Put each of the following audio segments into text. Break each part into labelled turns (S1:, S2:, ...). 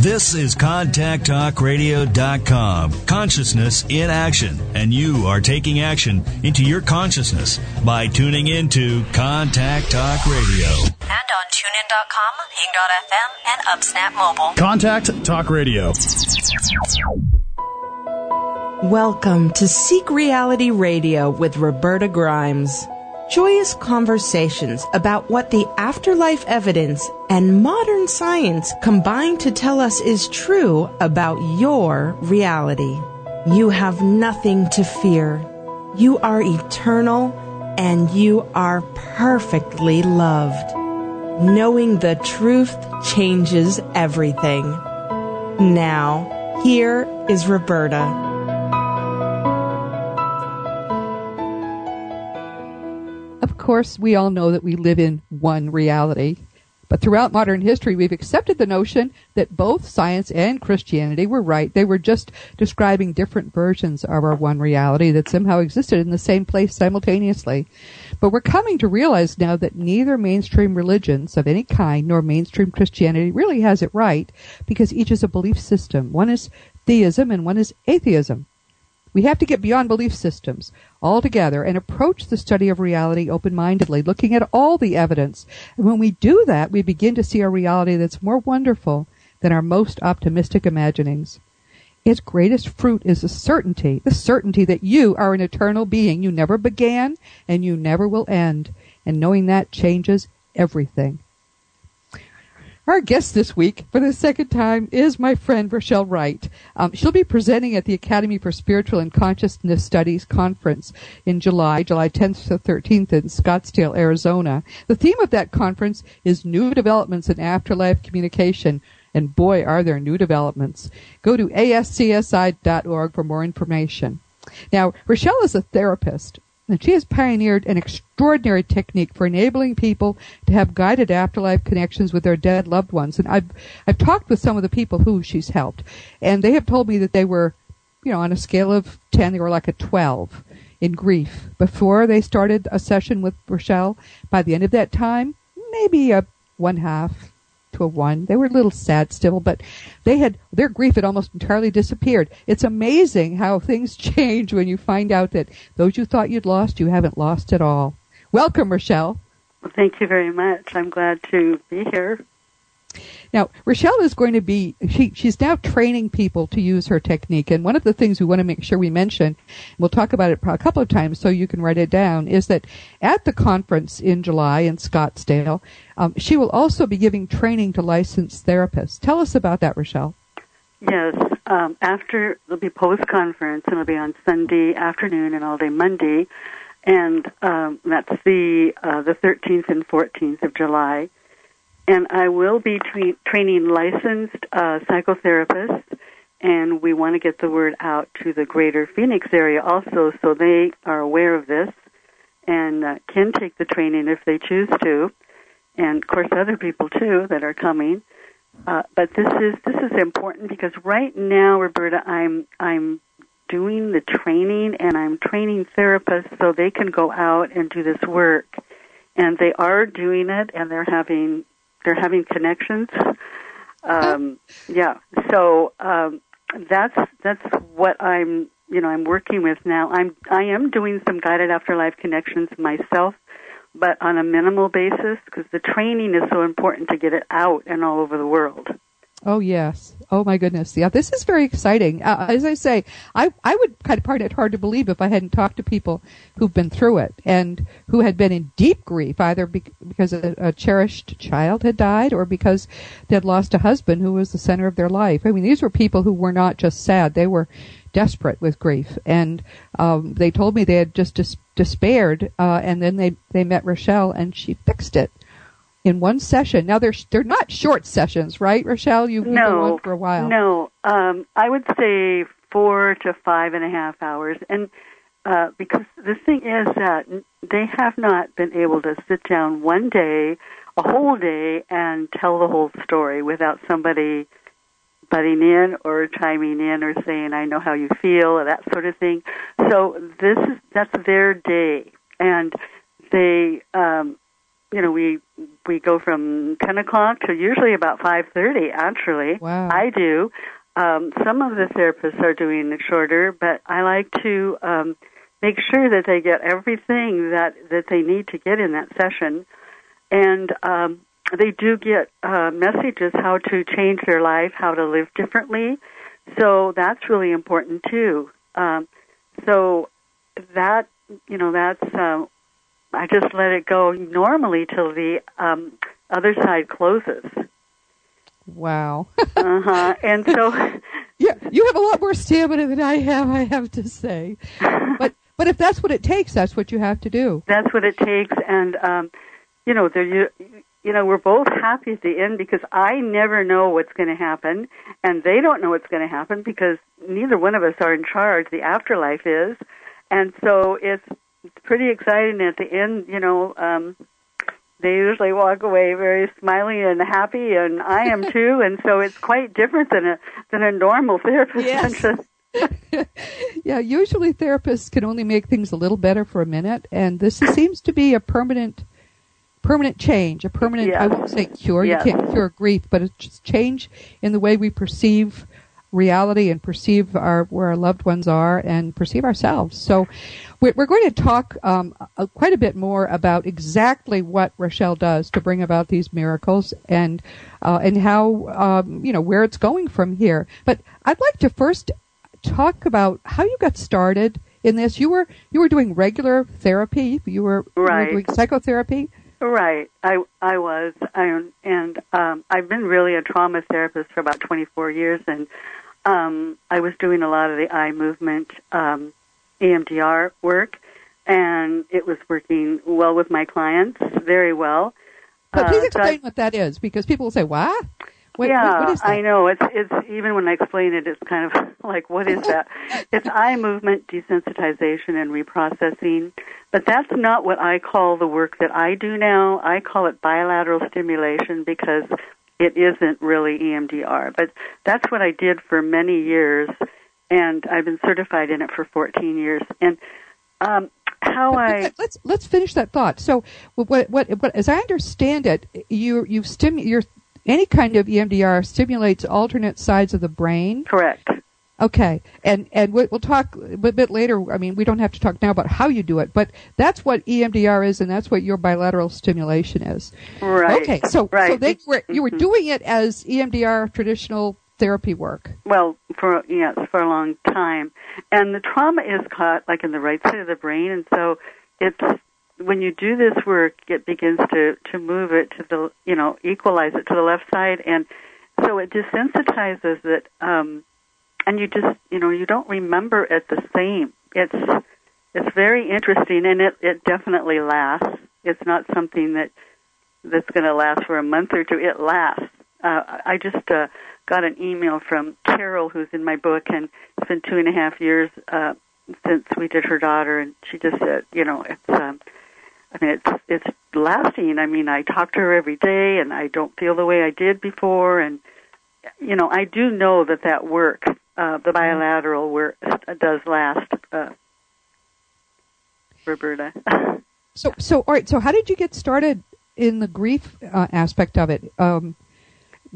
S1: This is ContactTalkRadio.com. Consciousness in action. And you are taking action into your consciousness by tuning into Contact Talk Radio.
S2: And on TuneIn.com, Ping.fm, and UpSnap Mobile.
S3: Contact Talk Radio.
S4: Welcome to Seek Reality Radio with Roberta Grimes. Joyous conversations about what the afterlife evidence and modern science combine to tell us is true about your reality. You have nothing to fear. You are eternal and you are perfectly loved. Knowing the truth changes everything. Now, here is Roberta.
S5: Of course, we all know that we live in one reality. But throughout modern history, we've accepted the notion that both science and Christianity were right. They were just describing different versions of our one reality that somehow existed in the same place simultaneously. But we're coming to realize now that neither mainstream religions of any kind nor mainstream Christianity really has it right because each is a belief system. One is theism and one is atheism. We have to get beyond belief systems altogether and approach the study of reality open-mindedly, looking at all the evidence. And when we do that, we begin to see a reality that's more wonderful than our most optimistic imaginings. Its greatest fruit is the certainty, the certainty that you are an eternal being. You never began and you never will end. And knowing that changes everything. Our guest this week, for the second time, is my friend Rochelle Wright. Um, she'll be presenting at the Academy for Spiritual and Consciousness Studies conference in July, July 10th to 13th in Scottsdale, Arizona. The theme of that conference is New Developments in Afterlife Communication. And boy, are there new developments. Go to ascsi.org for more information. Now, Rochelle is a therapist and she has pioneered an extraordinary technique for enabling people to have guided afterlife connections with their dead loved ones. And I've, I've talked with some of the people who she's helped, and they have told me that they were, you know, on a scale of 10, they were like a 12 in grief before they started a session with Rochelle. By the end of that time, maybe a one half, to a one. They were a little sad still, but they had their grief had almost entirely disappeared. It's amazing how things change when you find out that those you thought you'd lost, you haven't lost at all. Welcome, Rochelle.
S6: Well, thank you very much. I'm glad to be here.
S5: Now, Rochelle is going to be, she, she's now training people to use her technique. And one of the things we want to make sure we mention, we'll talk about it a couple of times so you can write it down, is that at the conference in July in Scottsdale, um, she will also be giving training to licensed therapists. Tell us about that, Rochelle.
S6: Yes, um, after it'll be post conference, and it'll be on Sunday afternoon and all day Monday, and um, that's the uh, the 13th and 14th of July and I will be tra- training licensed uh, psychotherapists, and we want to get the word out to the greater Phoenix area also, so they are aware of this and uh, can take the training if they choose to, and of course other people too that are coming. Uh, but this is this is important because right now, Roberta, I'm I'm doing the training and I'm training therapists so they can go out and do this work and they are doing it and they're having they're having connections. Um, yeah, so um, that's that's what I'm you know I'm working with now. I'm I am doing some guided afterlife connections myself, but on a minimal basis because the training is so important to get it out and all over the world.
S5: Oh yes. Oh my goodness. Yeah, this is very exciting. Uh, as I say, I I would kind of find it hard to believe if I hadn't talked to people who've been through it and who had been in deep grief, either be- because a, a, cherished child had died or because they had lost a husband who was the center of their life. I mean, these were people who were not just sad; they were desperate with grief, and um, they told me they had just dis- despaired, uh, and then they they met Rochelle, and she fixed it in one session. Now they're they're not short sessions, right, Rochelle? You
S6: no,
S5: go on for a while.
S6: No, um, I would say four to five and a half hours, and uh, because the thing is that they have not been able to sit down one day, a whole day, and tell the whole story without somebody butting in or chiming in or saying I know how you feel or that sort of thing. So this is that's their day, and they um, you know, we we go from ten o'clock to usually about five thirty. Actually,
S5: Wow.
S6: I do. Um, some of the therapists are doing it shorter, but I like to um, make sure that they get everything that that they need to get in that session, and um, they do get uh, messages how to change their life, how to live differently. So that's really important too. Um, so that you know that's um, I just let it go normally till the um, other side closes.
S5: Wow.
S6: Uh huh. And so,
S5: yeah, you have a lot more stamina than I have, I have to say. But but if that's what it takes, that's what you have to do.
S6: that's what it takes. And um, you know, there you you know, we're both happy at the end because I never know what's going to happen, and they don't know what's going to happen because neither one of us are in charge. The afterlife is, and so it's it's pretty exciting at the end. You know. Um, they usually walk away very smiling and happy, and I am too. And so it's quite different than a than a normal therapist
S5: Yes.
S6: session.
S5: Yeah, usually therapists can only make things a little better for a minute, and this seems to be a permanent, permanent change. A permanent, I won't say cure.
S6: Yes.
S5: You can't cure grief, but it's just change in the way we perceive reality and perceive our where our loved ones are and perceive ourselves. So, we're, going to talk um, quite a bit more about exactly what Rochelle does to bring about these miracles and uh, and how um, you know where it's going from here. But I'd like to first talk about how you got started in this. You were you were doing regular therapy. You were, you were
S6: Right.
S5: doing psychotherapy.
S6: Right. I I was I, and um I've been really a trauma therapist for about 24 years and um I was doing a lot of the eye movement um EMDR work and it was working well with my clients, very well.
S5: But
S6: Uh,
S5: please
S6: so I-
S5: explain what that is, because people will say, "What? What,
S6: yeah,
S5: what, what is that?"
S6: I know. It's it's even when I explain it, it's kind of like, what is that? it's eye movement desensitization and reprocessing, but that's not what I call the work that I do now. I call it bilateral stimulation because it isn't really EMDR, but that's what I did for many years, and I've been certified in it for 14 years. And um, how I
S5: let's let's finish that thought. So, what, what, what, as I understand it, you you stimu- your any kind of EMDR stimulates alternate sides of the brain.
S6: correct.
S5: Okay, and and we- we'll talk a bit later. I mean, we don't have to talk now about how you do it, but that's what EMDR is, and that's what your bilateral stimulation is.
S6: Right.
S5: Okay, so
S6: right.
S5: so they were, you were
S6: Mhm.
S5: doing it as EMDR traditional therapy work.
S6: well for yes for a long time and the trauma is caught like in the right side of the brain and so it's when you do this work it begins to to move it to the you know equalize it to the left side and so it desensitizes it um and you just you know you don't remember it the same. It's it's very interesting and it it definitely lasts. It's not something that that's going to last for a month or two. It lasts. Uh, I just uh, got an email from Carol, who's in my book, and it's been two and a half years uh, since we did her daughter, and she just said, you know, it's, um, I mean, it's it's lasting. I mean, I talk to her every day, and I don't feel the way I did before, and you know, I do know that that work, uh, the bilateral work, uh, does last. Uh, Roberta.
S5: So so all right. So how did you get started in the grief uh, aspect of it? Um,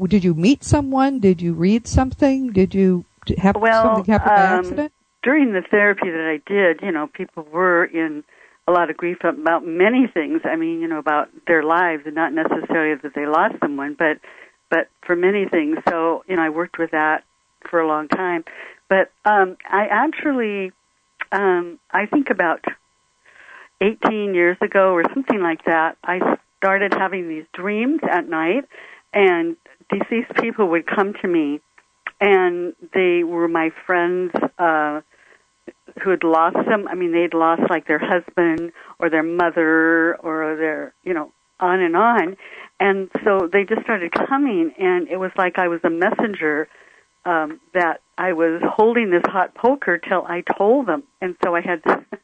S5: did you meet someone? Did you read something? Did you have
S6: Well,
S5: something happen by
S6: um,
S5: accident?
S6: during the therapy that I did, you know, people were in a lot of grief about many things. I mean, you know, about their lives and not necessarily that they lost someone, but but for many things. So, you know, I worked with that for a long time. But um I actually um I think about 18 years ago or something like that, I started having these dreams at night and deceased people would come to me and they were my friends uh who had lost them. I mean, they'd lost like their husband or their mother or their, you know, on and on. And so they just started coming, and it was like I was a messenger um, that I was holding this hot poker till I told them. And so I had to.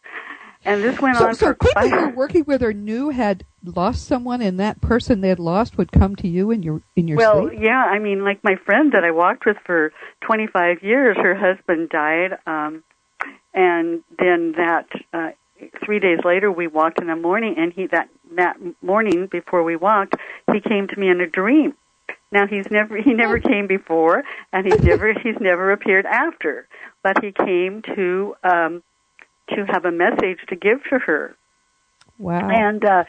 S6: And this went
S5: So,
S6: on
S5: so
S6: for
S5: people
S6: quite.
S5: you were working with or knew had lost someone, and that person they had lost would come to you in your in your
S6: Well,
S5: sleep.
S6: Well, yeah, I mean, like my friend that I walked with for 25 years, her husband died, um, and then that uh, three days later, we walked in the morning, and he that that morning before we walked, he came to me in a dream. Now he's never he never came before, and he's never he's never appeared after. But he came to um, to have a message to give to her.
S5: Wow.
S6: And uh,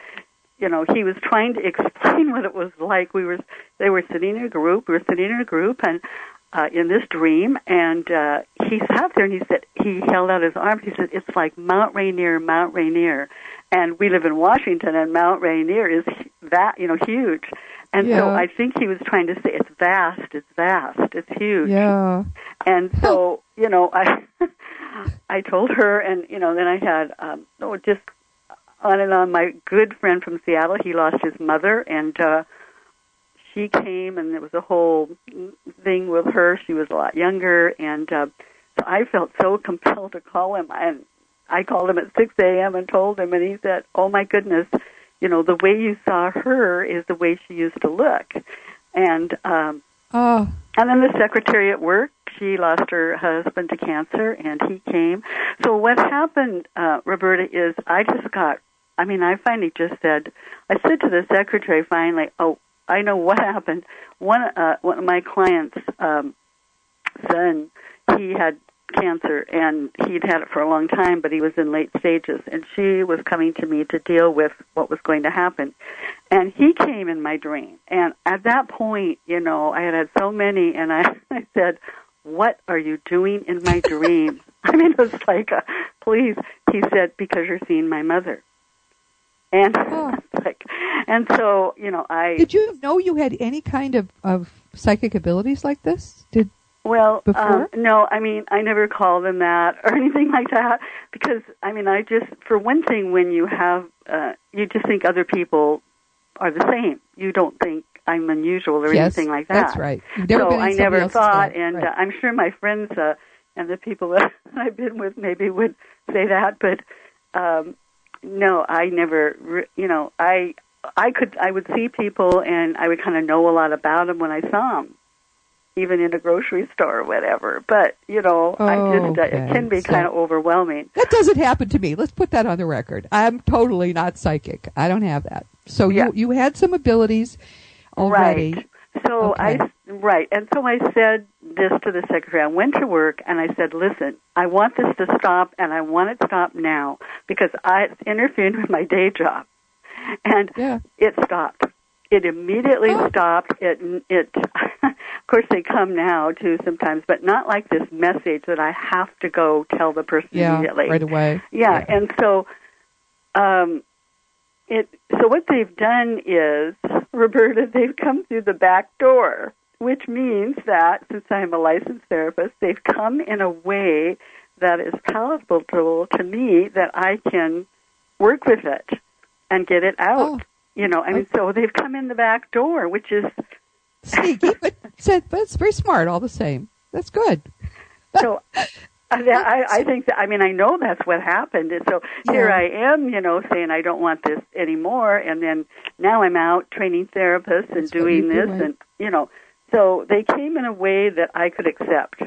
S6: you know, he was trying to explain what it was like. We were they were sitting in a group. We were sitting in a group, and uh, in this dream, and uh, he sat there and he said he held out his arms. He said it's like Mount Rainier, Mount Rainier, and we live in Washington, and Mount Rainier is that you know huge. And
S5: Yeah.
S6: so I think he was trying to say it's vast, it's vast, it's huge.
S5: yeah.
S6: And so, you know, I I told her and you know, then I had um oh just on and on my good friend from Seattle, he lost his mother and uh she came and there was a whole thing with her. She was a lot younger and uh so I felt so compelled to call him and I called him at 6 a.m. and told him and he said, "Oh my goodness, you know, the way you saw her is the way she used to look." And um
S5: Oh,
S6: and then the secretary at work, she lost her husband to cancer, and he came. So what happened, uh, Roberta, is I just got. I mean, I finally just said. I said to the secretary finally, "Oh, I know what happened. One, uh, one of my clients' um, son, he had cancer, and he'd had it for a long time, but he was in late stages, and she was coming to me to deal with what was going to happen and he came in my dream and at that point you know i had had so many and i i said what are you doing in my dream i mean it was like a, please he said because you're seeing my mother and
S5: Oh.
S6: like and so you know i
S5: did you know you had any kind of of psychic abilities like this? Did
S6: Well, um, no, I mean, I never call them that or anything like that because, I mean, I just, for one thing, when you have, uh, you just think other people are the same. You don't think I'm unusual or
S5: yes,
S6: anything like that.
S5: That's right.
S6: So I never thought, and
S5: Right.
S6: uh, I'm sure my friends uh, and the people that I've been with maybe would say that, but um, no, I never. re- You know, I I could I would see people and I would kind of know a lot about them when I saw them, even in a grocery store or whatever. But you know, I just uh,
S5: Okay,
S6: it can be
S5: so-
S6: kind of overwhelming.
S5: That doesn't happen to me. Let's put that on the record. I'm totally not psychic. I don't have that. So
S6: Yeah.
S5: you you had some abilities already.
S6: Right. So
S5: Okay.
S6: I right, and so I said this to the secretary. I went to work and I said, "Listen, I want this to stop, and I want it to stop now because I, it's interfering with my day job." And
S5: Yeah.
S6: it stopped. It immediately
S5: Oh.
S6: stopped. It it. of course, they come now too sometimes, but not like this message that I have to go tell the person
S5: Yeah.
S6: immediately.
S5: Right away.
S6: Yeah, and so um it so what they've done is Roberta, they've come through the back door, which means that since I'm a licensed therapist, they've come in a way that is palatable to, to me that I can work with it and get it out.
S5: Oh.
S6: You know, I mean, so they've come in the back door, which is
S5: Sneaky, but said, but it's very smart all the same. That's good.
S6: so uh, I, I, I think that I mean I know that's what happened, and so here I am, you know, saying I don't want this anymore, and then now I'm out training therapists and
S5: That's
S6: doing this,
S5: doing. Eh?
S6: and you know, so they came in a way that I could accept.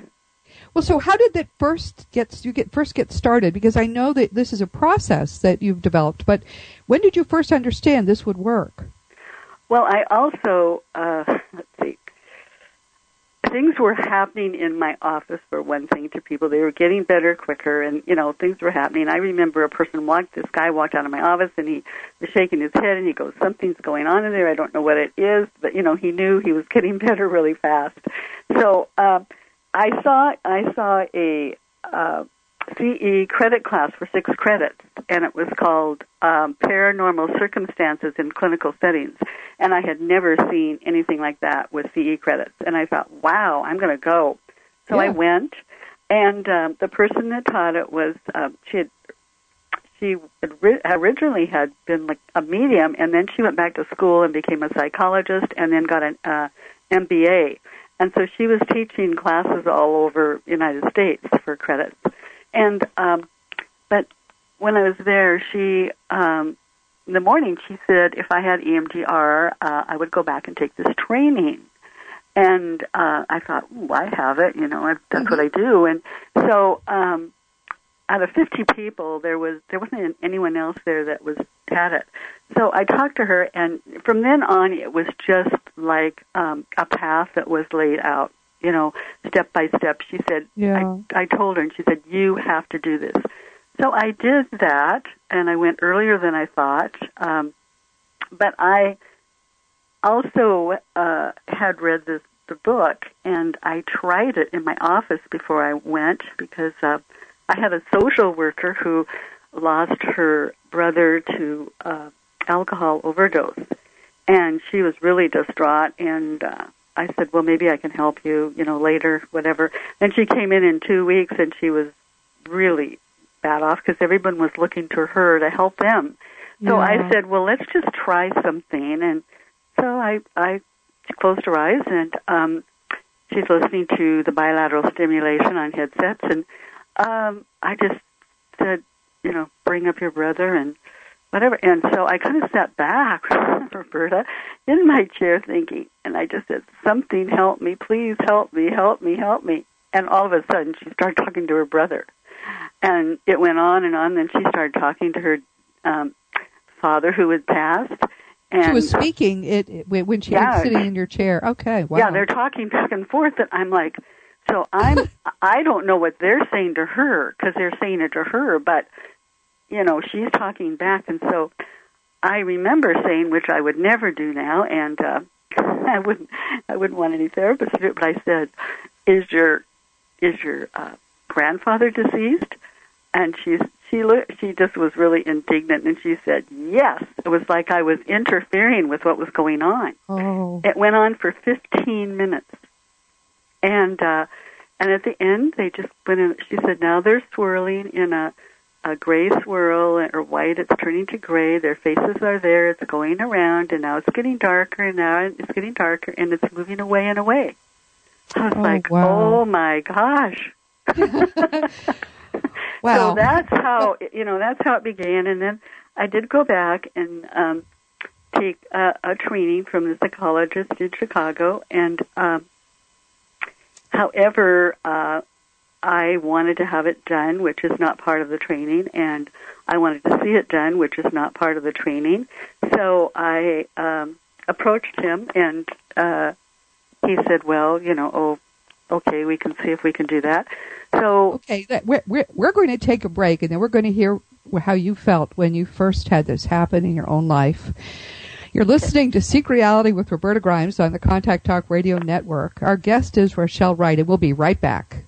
S5: Well, so how did that first get you get first get started? Because I know that this is a process that you've developed, but when did you first understand this would work?
S6: Well, I also uh, let's see. Things were happening in my office for one thing to people. They were getting better quicker, and you know things were happening. I remember a person walked. This guy walked out of my office, and he was shaking his head, and he goes, "Something's going on in there. I don't know what it is, but you know he knew he was getting better really fast." So um, I saw I saw a uh, CE credit class for six credits, and it was called um, Paranormal Circumstances in Clinical Settings. And I had never seen anything like that with CE credits. And I thought, wow, I'm going to go. So I went, and um, the person that taught it was um, she had she originally had been like a medium, and then she went back to school and became a psychologist, and then got an uh, MBA. And so she was teaching classes all over the United States for credits. And um, but when I was there, she um, in the morning she said if I had EMDR, uh, I would go back and take this training. And uh, I thought, Ooh, I have it, you know, that's what I do. And so um, out of 50 people, there was there wasn't anyone else there that was had it. So I talked to her, and from then on, it was just like um, a path that was laid out, you know, step by step. She said,
S5: Yeah.
S6: I, I told her, and she said, you have to do this. So I did that, and I went earlier than I thought. Um, but I also uh, had read this the book, and I tried it in my office before I went because uh, I had a social worker who lost her brother to uh, alcohol overdose, and she was really distraught. And uh, I said, "Well, maybe I can help you, you know, later, whatever." And she came in in two weeks, and she was really bad off because everyone was looking to her to help them. So
S5: Yeah.
S6: I said, "Well, let's just try something." And so I I closed her eyes, and um, she's listening to the bilateral stimulation on headsets, and um, I just said, you know, bring up your brother and whatever. And so I kind of sat back, Roberta, in my chair thinking, and I just said, something help me, please help me, help me, help me. And all of a sudden, she started talking to her brother, and it went on and on. Then she started talking to her um, father, who had passed. And
S5: she was speaking it, it when she
S6: Yeah.
S5: was sitting in your chair. Okay, wow.
S6: yeah, they're talking back and forth, and I'm like, so I'm I don't know what they're saying to her because they're saying it to her, but you know she's talking back, and so I remember saying, which I would never do now, and uh, I wouldn't I wouldn't want any therapist to do it, but I said, is your is your uh, grandfather deceased? And she she looked she just was really indignant, and she said, yes. It was like I was interfering with what was going on.
S5: oh,
S6: It went on for 15 minutes. And uh and at the end they just went in she said now they're swirling in a a gray swirl or white it's turning to gray their faces are there it's going around and now it's getting darker and now it's getting darker and it's moving away and away i was
S5: Oh,
S6: like
S5: wow.
S6: oh my gosh
S5: wow.
S6: so that's how you know that's how it began, and then I did go back and um, take a, a training from the psychologist in Chicago, and um, however, uh, I wanted to have it done, which is not part of the training, and I wanted to see it done, which is not part of the training. So I um, approached him, and uh, he said, "Well, you know, oh, okay, we can see if we can do that." So
S5: Okay, that, we're, we're, we're going to take a break and then we're going to hear how you felt when you first had this happen in your own life. You're listening to Seek Reality with Roberta Grimes on the Contact Talk Radio Network. Our guest is Rochelle Wright and we'll be right back.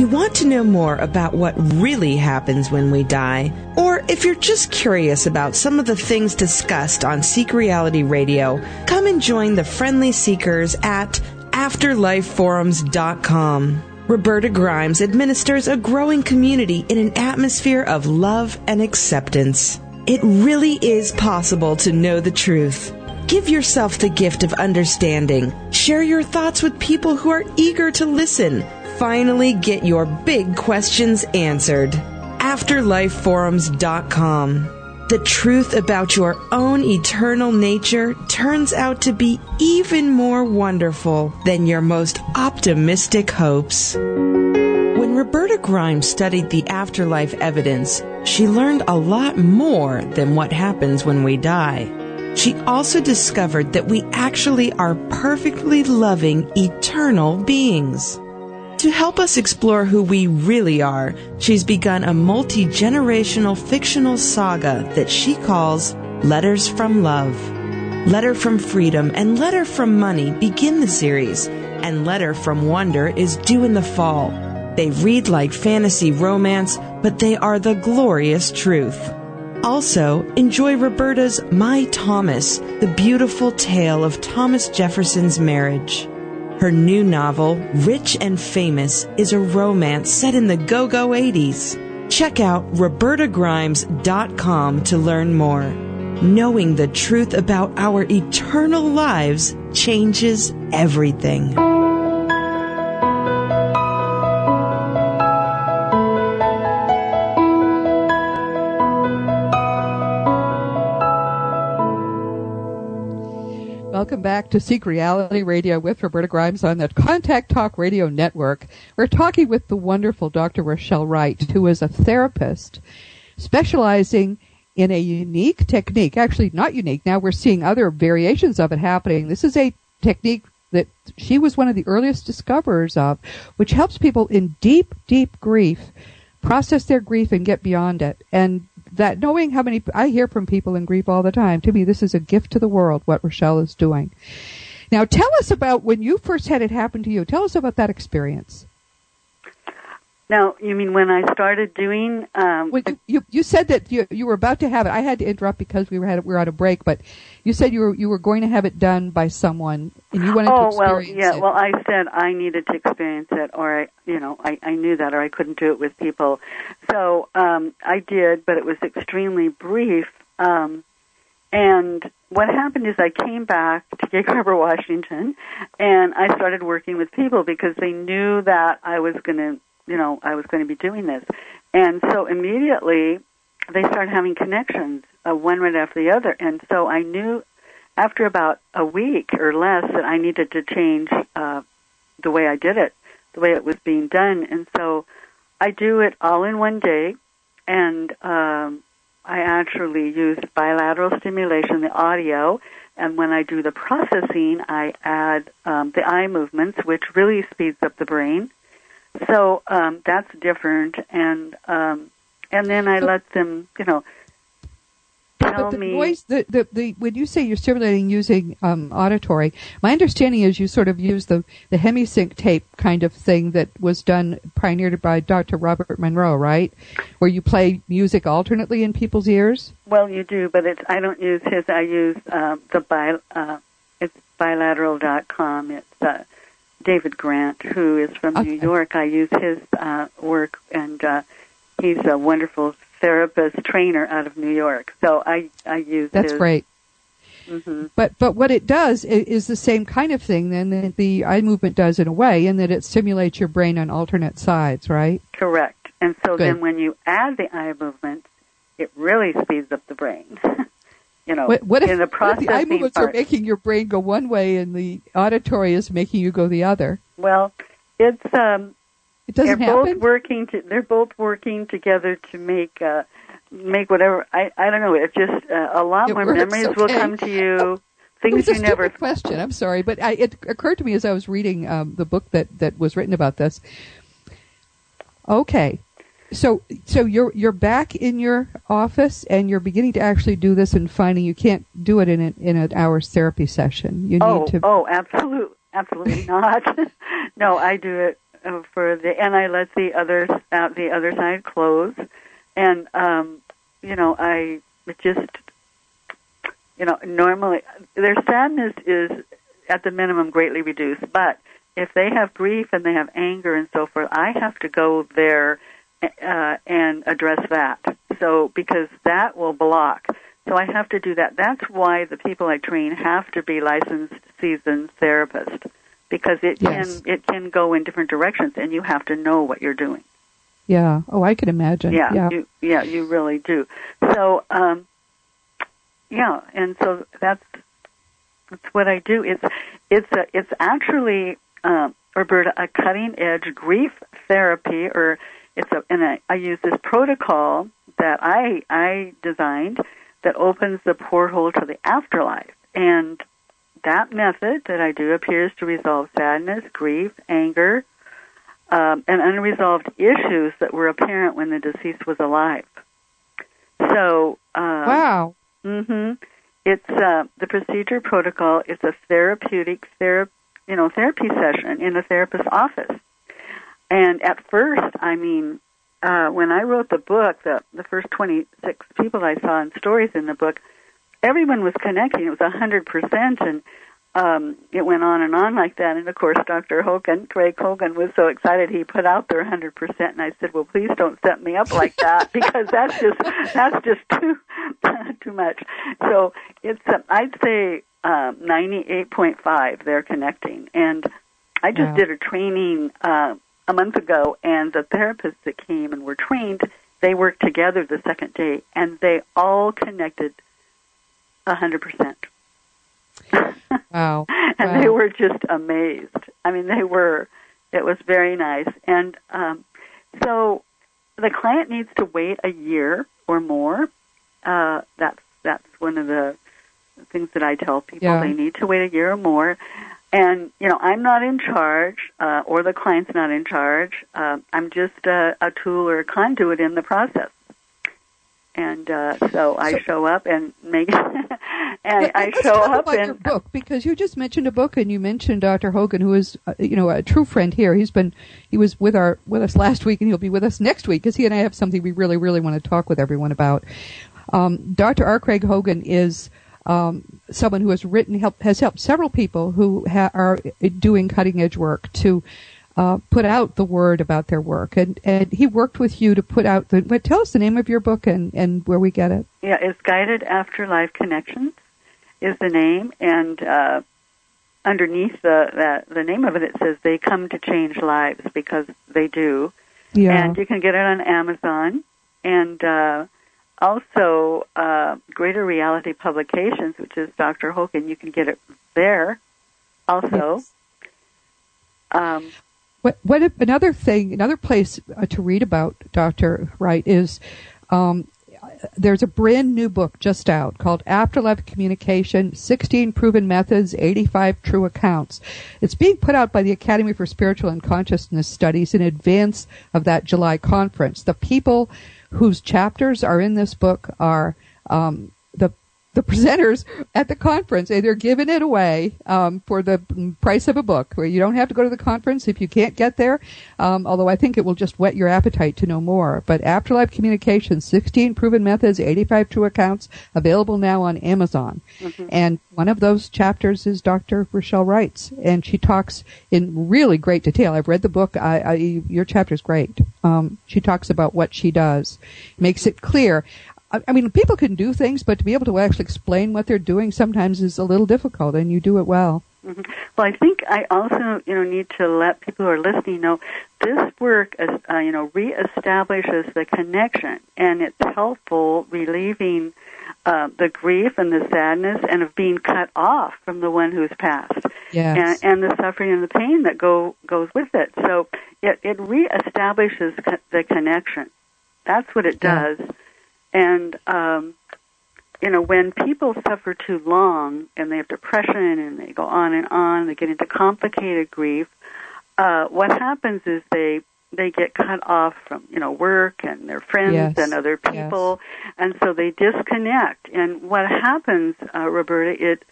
S4: You want to know more about what really happens when we die, or if you're just curious about some of the things discussed on Seek Reality Radio, come and join the friendly seekers at afterlifeforums.com. Roberta Grimes administers a growing community in an atmosphere of love and acceptance. It really is possible to know the truth. Give yourself the gift of understanding. Share your thoughts with people who are eager to listen. Finally, get your big questions answered. AfterlifeForums.com. The truth about your own eternal nature turns out to be even more wonderful than your most optimistic hopes. When Roberta Grimes studied the afterlife evidence, she learned a lot more than what happens when we die. She also discovered that we actually are perfectly loving, eternal beings. To help us explore who we really are, she's begun a multi generational fictional saga that she calls Letters from Love. Letter from Freedom and Letter from Money begin the series, and Letter from Wonder is due in the fall. They read like fantasy romance, but they are the glorious truth. Also, enjoy Roberta's My Thomas, the beautiful tale of Thomas Jefferson's marriage. Her new novel, Rich and Famous, is a romance set in the go go 80s. Check out robertagrimes.com to learn more. Knowing the truth about our eternal lives changes everything.
S5: Welcome back to Seek Reality Radio with Roberta Grimes on the Contact Talk Radio Network. We're talking with the wonderful Dr. Rochelle Wright, who is a therapist specializing in a unique technique. Actually, not unique. Now we're seeing other variations of it happening. This is a technique that she was one of the earliest discoverers of, which helps people in deep, deep grief process their grief and get beyond it. And that knowing how many I hear from people in grief all the time. To me, this is a gift to the world. What Rochelle is doing. Now, tell us about when you first had it happen to you. Tell us about that experience.
S6: Now, you mean when I started doing? Um,
S5: well, you, you, you said that you you were about to have it. I had to interrupt because we were had we were on a break, but you said you were you were going to have it done by someone, and you wanted
S6: oh,
S5: to experience Oh well,
S6: yeah.
S5: it.
S6: Well, I said I needed to experience it, or I, you know, I, I knew that, or I couldn't do it with people. So um, I did, but it was extremely brief. Um, and what happened is I came back to Gig Harbor, Washington, and I started working with people because they knew that I was going to, you know, I was going to be doing this. And so immediately they started having connections, uh, one right after the other. And so I knew after about a week or less that I needed to change uh, the way I did it, the way it was being done. And so I do it all in one day, and um, I actually use bilateral stimulation, the audio, and when I do the processing, I add um, the eye movements, which really speeds up the brain. So um, that's different, and um, and then I let them, you know, tell
S5: but the
S6: me.
S5: voice, the, the, the, when you say you're stimulating using um, auditory, my understanding is you sort of use the, the hemisync tape kind of thing that was done, pioneered by Dr. Robert Monroe, right? Where you play music alternately in people's ears?
S6: Well, you do, but it's I don't use his. I use um, the bi. Uh, it's biolateral.com. It's uh, David Grand, who is from
S5: Okay.
S6: New York. I use his uh, work, and uh, he's a wonderful therapist trainer out of New York. So I I use
S5: That's
S6: his.
S5: great.
S6: hmm
S5: But but what it does is the same kind of thing then that the eye movement does in a way, in that it stimulates your brain on alternate sides, right?
S6: Correct. And so
S5: Good.
S6: then when you add the eye movement, it really speeds up the brain. you know,
S5: What, what if,
S6: in the
S5: what if the eye movements are making your brain go one way and the auditory is making you go the other?
S6: well, it's um
S5: It doesn't
S6: they're
S5: happen.
S6: both working to they're both working together to make uh make whatever I I don't know it's just uh, a lot
S5: It
S6: more
S5: works,
S6: memories will come to you things you never
S5: question. I'm sorry, but I, it occurred to me as I was reading um, the book that, that was written about this. Okay, so so you're you're back in your office and you're beginning to actually do this and finding you can't do it in an in an hour's therapy session. You
S6: oh
S5: need to.
S6: oh absolute absolutely not no I do it uh, for the and I let the other uh, the other side close and um you know I just you know normally their sadness is at the minimum greatly reduced but if they have grief and they have anger and so forth I have to go there uh, and address that so because that will block so I have to do that. That's why the people I train have to be licensed, seasoned therapists, because it
S5: Yes.
S6: can it can go in different directions, and you have to know what you're doing.
S5: Yeah. Oh, I can imagine.
S6: Yeah,
S5: Yeah.
S6: you yeah you really do. So um, yeah, and so that's that's what I do. It's it's a, it's actually um, Roberta a cutting edge grief therapy, or it's a and I, I use this protocol that I I designed that opens the porthole to the afterlife, and that method that I do appears to resolve sadness, grief, anger, um, and unresolved issues that were apparent when the deceased was alive. So, um,
S5: wow.
S6: hmm It's uh, the procedure protocol. It's a therapeutic thera- you know, therapy session in a therapist's office. And at first, I mean, uh, when I wrote the book, the the first 26 people I saw in stories in the book, everyone was connecting. It was a hundred percent, and um, it went on and on like that. And of course, Dr. Hogan, Craig Hogan, was so excited he put out their hundred percent. And I said, "Well, please don't set me up like that because that's just that's just too too much." So it's uh, I'd say um, ninety eight point five. They're connecting, and I just
S5: Wow.
S6: did a training uh, a month ago, and the therapists that came and were trained, they worked together the second day, and they all connected a hundred percent.
S5: Wow.
S6: and
S5: wow.
S6: they were just amazed. I mean, they were. It was very nice, and um, so the client needs to wait a year or more. Uh, that's that's one of the things that I tell people.
S5: Yeah.
S6: They need to wait a year or more. And you know, I'm not in charge, uh, or the client's not in charge. Uh, I'm just a, a tool or a conduit in the process. And uh, so I
S5: So-
S6: show up and make, and I show
S5: talk
S6: up
S5: about your
S6: and
S5: book because you just mentioned a book and you mentioned Dr. Hogan, who is uh, you know a true friend here. He's been he was with our with us last week and he'll be with us next week because he and I have something we really really want to talk with everyone about. Um, Dr. R. Craig Hogan is um, someone who has written help has helped several people who ha- are doing cutting edge work to. Uh, put out the word about their work, and and he worked with you to put out the. But tell us the name of your book and and where we get it.
S6: Yeah, it's Guided Afterlife Connections is the name, and uh, underneath the, the the name of it, it says they come to change lives because they do.
S5: Yeah.
S6: And you can get it on Amazon, and uh, also uh, Greater Reality Publications, which is Dr. Hogan. You can get it there, also.
S5: Yes.
S6: Um,
S5: What, what if, another thing, another place uh, to read about Dr. Wright is um, there's a brand new book just out called Afterlife Communication 16 Proven Methods, 85 True Accounts. It's being put out by the Academy for Spiritual and Consciousness Studies in advance of that July conference. The people whose chapters are in this book are um, the presenters at the conference. They're giving it away um, for the price of a book. Where you don't have to go to the conference if you can't get there. Um, although I think it will just whet your appetite to know more. But Afterlife Communications: 16 Proven Methods, 85 True Accounts, available now on Amazon. And one of those chapters is Dr. Rochelle Wright's, and she talks in really great detail. I've read the book. I, I, your chapter is great. Um, she talks about what she does, makes it clear. I I mean, people can do things, but to be able to actually explain what they're doing sometimes is a little difficult, and you do it well.
S6: mhm. Well, I think I also, you know, need to let people who are listening know this work, is, uh, you know, reestablishes the connection, and it's helpful relieving uh, the grief and the sadness and of being cut off from the one who's passed.
S5: Yes.
S6: and, and the suffering and the pain that go goes with it. So it it reestablishes co- the connection. That's what it
S5: Yeah.
S6: And um, you know, when people suffer too long and they have depression and they go on and on, they get into complicated grief. Uh, what happens is they they get cut off from you know work and their friends
S5: Yes.
S6: and other people, and so they disconnect. And what happens, uh, Roberta, it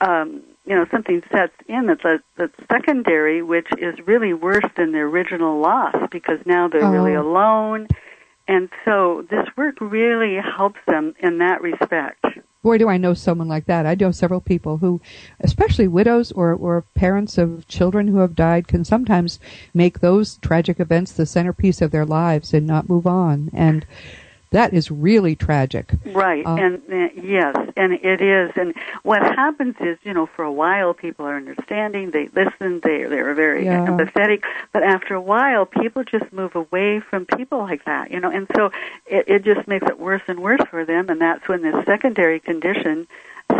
S6: um, you know, something sets in that's, a, that's secondary, which is really worse than the original loss because now they're really
S5: Oh.
S6: alone. And so this work really helps them in that respect.
S5: Boy, do I know someone like that. I know several people who, especially widows or, or parents of children who have died, can sometimes make those tragic events the centerpiece of their lives and not move on. And that is really tragic.
S6: Right,
S5: Uh,
S6: and uh, yes, and it is. And what happens is, you know, for a while people are understanding, they listen, they they're very
S5: Yeah.
S6: empathetic, but after a while people just move away from people like that, you know, and so it, it just makes it worse and worse for them, and that's when this secondary condition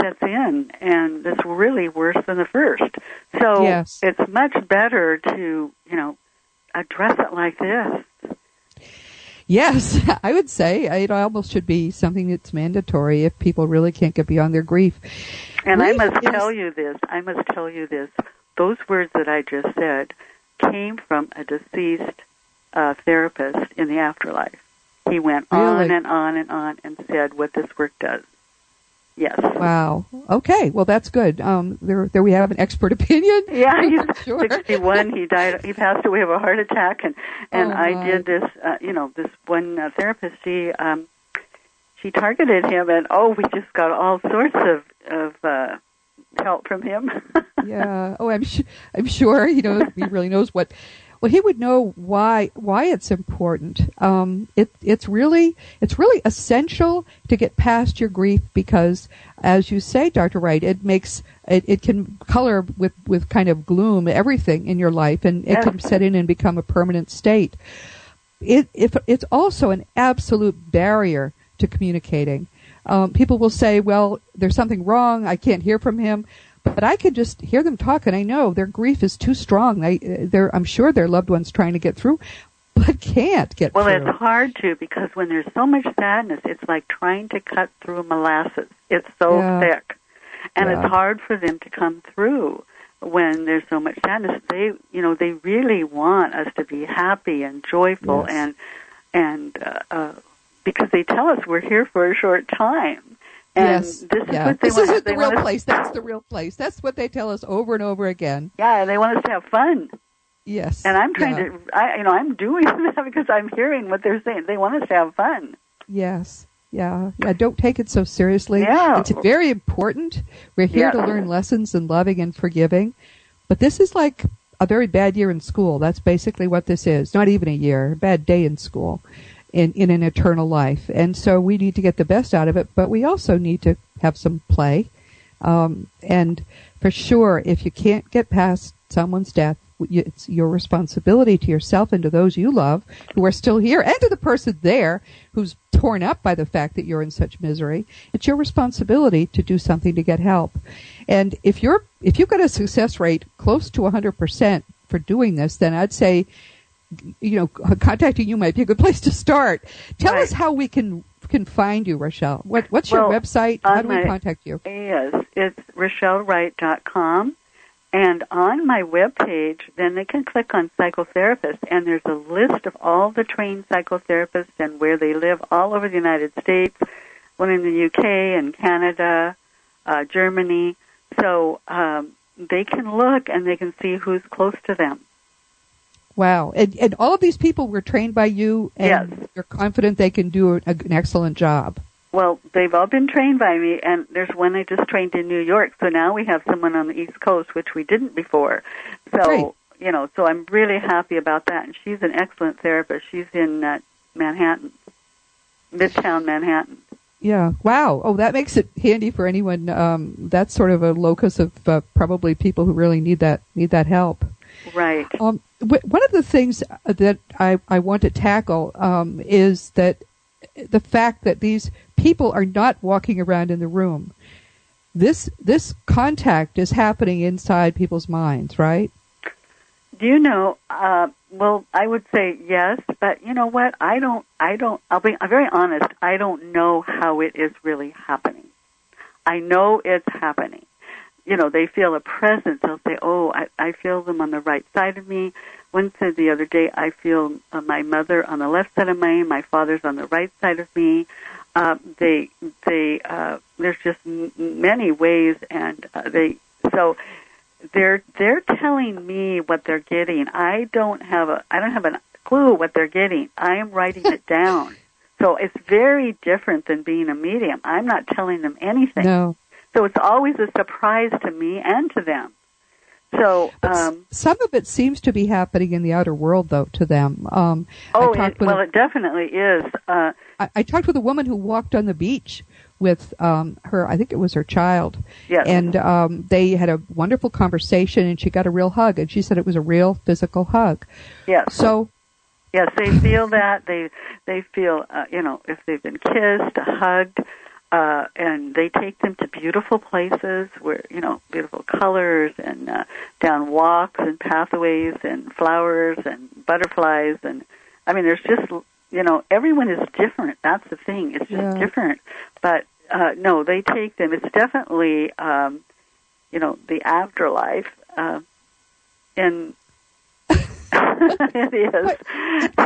S6: sets in, and it's really worse than the first. So
S5: Yes.
S6: it's much better to, you know, address it like this.
S5: Yes, I would say it almost should be something that's mandatory if people really can't get beyond their grief.
S6: And I must
S5: is-
S6: tell you this, I must tell you this. Those words that I just said came from a deceased uh, therapist in the afterlife. He went on
S5: Really?
S6: and on and on and said what this work does. Yes.
S5: Wow. Okay. Well, that's good. Um, there, there we have an expert opinion.
S6: Yeah, he's
S5: Sure.
S6: 61. He died. He passed away of a heart attack, and and
S5: Oh,
S6: I
S5: my.
S6: did this. Uh, you know, this one uh, therapist. She um, she targeted him, and oh, we just got all sorts of of uh, help from him.
S5: yeah. Oh, I'm su- I'm sure you know he really knows what. Well, he would know why why it's important. Um, it it's really it's really essential to get past your grief because, as you say, Doctor Wright, it makes it, it can color with with kind of gloom everything in your life, and it can set in and become a permanent state. It if it's also an absolute barrier to communicating. um, people will say, "Well, there's something wrong. I can't hear from him." But I could just hear them talk, and I know their grief is too strong. They, they're, I'm sure their loved ones trying to get through, but can't get through
S6: well,
S5: through.
S6: it's hard to because when there's so much sadness, it's like trying to cut through molasses. It's so
S5: Yeah.
S6: thick, and
S5: Yeah.
S6: it's hard for them to come through when there's so much sadness. They, you know, they really want us to be happy and joyful,
S5: Yes.
S6: and and uh, uh, because they tell us we're here for a short time. And
S5: yes,
S6: this is
S5: yeah.
S6: what they
S5: this
S6: want.
S5: isn't the real place. That's the real place. That's what they tell us over and over again.
S6: Yeah, and they want us to have fun.
S5: Yes,
S6: And I'm trying
S5: yeah.
S6: to, I, you know, I'm doing that because I'm hearing what they're saying. They want us to have fun.
S5: Yes. Yeah. Yeah. Don't take it so seriously.
S6: Yeah.
S5: It's very important. We're here to learn lessons in loving and forgiving. But this is like a very bad year in school. That's basically what this is. Not even a year, a bad day in school in, in an eternal life. And so we need to get the best out of it, but we also need to have some play. Um, and for sure, if you can't get past someone's death, it's your responsibility to yourself and to those you love who are still here and to the person there who's torn up by the fact that you're in such misery. It's your responsibility to do something to get help. And if you're, if you've got a success rate close to 100% for doing this, then I'd say, you know, contacting you might be a good place to start. Tell
S6: Right.
S5: us how we can, can find you, Rochelle. What, what's your website? How do we contact you?
S6: Yes, it's RochelleWright.com. And on my webpage, then they can click on psychotherapist, and there's a list of all the trained psychotherapists and where they live all over the United States, one in the UK and Canada, uh, Germany. So um, they can look and they can see who's close to them.
S5: Wow. And, and all of these people were trained by you and
S6: Yes.
S5: you're confident they can do a, an excellent job.
S6: Well, they've all been trained by me, and there's one I just trained in New York. So now we have someone on the East Coast, which we didn't before. So
S5: Great.
S6: you know, so I'm really happy about that. And she's an excellent therapist. She's in uh, Manhattan, Midtown Manhattan.
S5: Yeah. Wow. Oh, that makes it handy for anyone. Um, that's sort of a locus of uh, probably people who really need that need that help.
S6: Right.
S5: Um, wh- one of the things that I, I want to tackle um, is that the fact that these people are not walking around in the room. This this contact is happening inside people's minds, right?
S6: Do you know? Uh, well, I would say yes, but you know what? I don't. I don't. I'll be I'm very honest. I don't know how it is really happening. I know it's happening. You know, they feel a presence. They'll say, "Oh, I, I feel them on the right side of me." One said the other day, "I feel uh, my mother on the left side of me. My father's on the right side of me." Uh, they, they, uh, there's just m- many ways, and uh, they so they're they're telling me what they're getting. I don't have a I don't have a clue what they're getting. I am writing it down. So it's very different than being a medium. I'm not telling them anything.
S5: No.
S6: So it's always a surprise to me and to them. So um
S5: some of it seems to be happening in the outer world, though, to them. Um,
S6: oh it, well
S5: a,
S6: it definitely is. Uh
S5: I, I talked with a woman who walked on the beach with um, her. I think it was her child,
S6: yes.
S5: and um, they had a wonderful conversation, and she got a real hug, and she said it was a real physical hug.
S6: yes.
S5: So
S6: Yes, they feel that they they feel uh, you know if they've been kissed, hugged, uh, and they take them to beautiful places where you know beautiful colors and uh, down walks and pathways and flowers and butterflies and I mean there's just you know everyone is different. That's the thing. It's just
S5: Yeah.
S6: different. But uh, no, they take them. It's definitely um, you know the afterlife. Uh, and it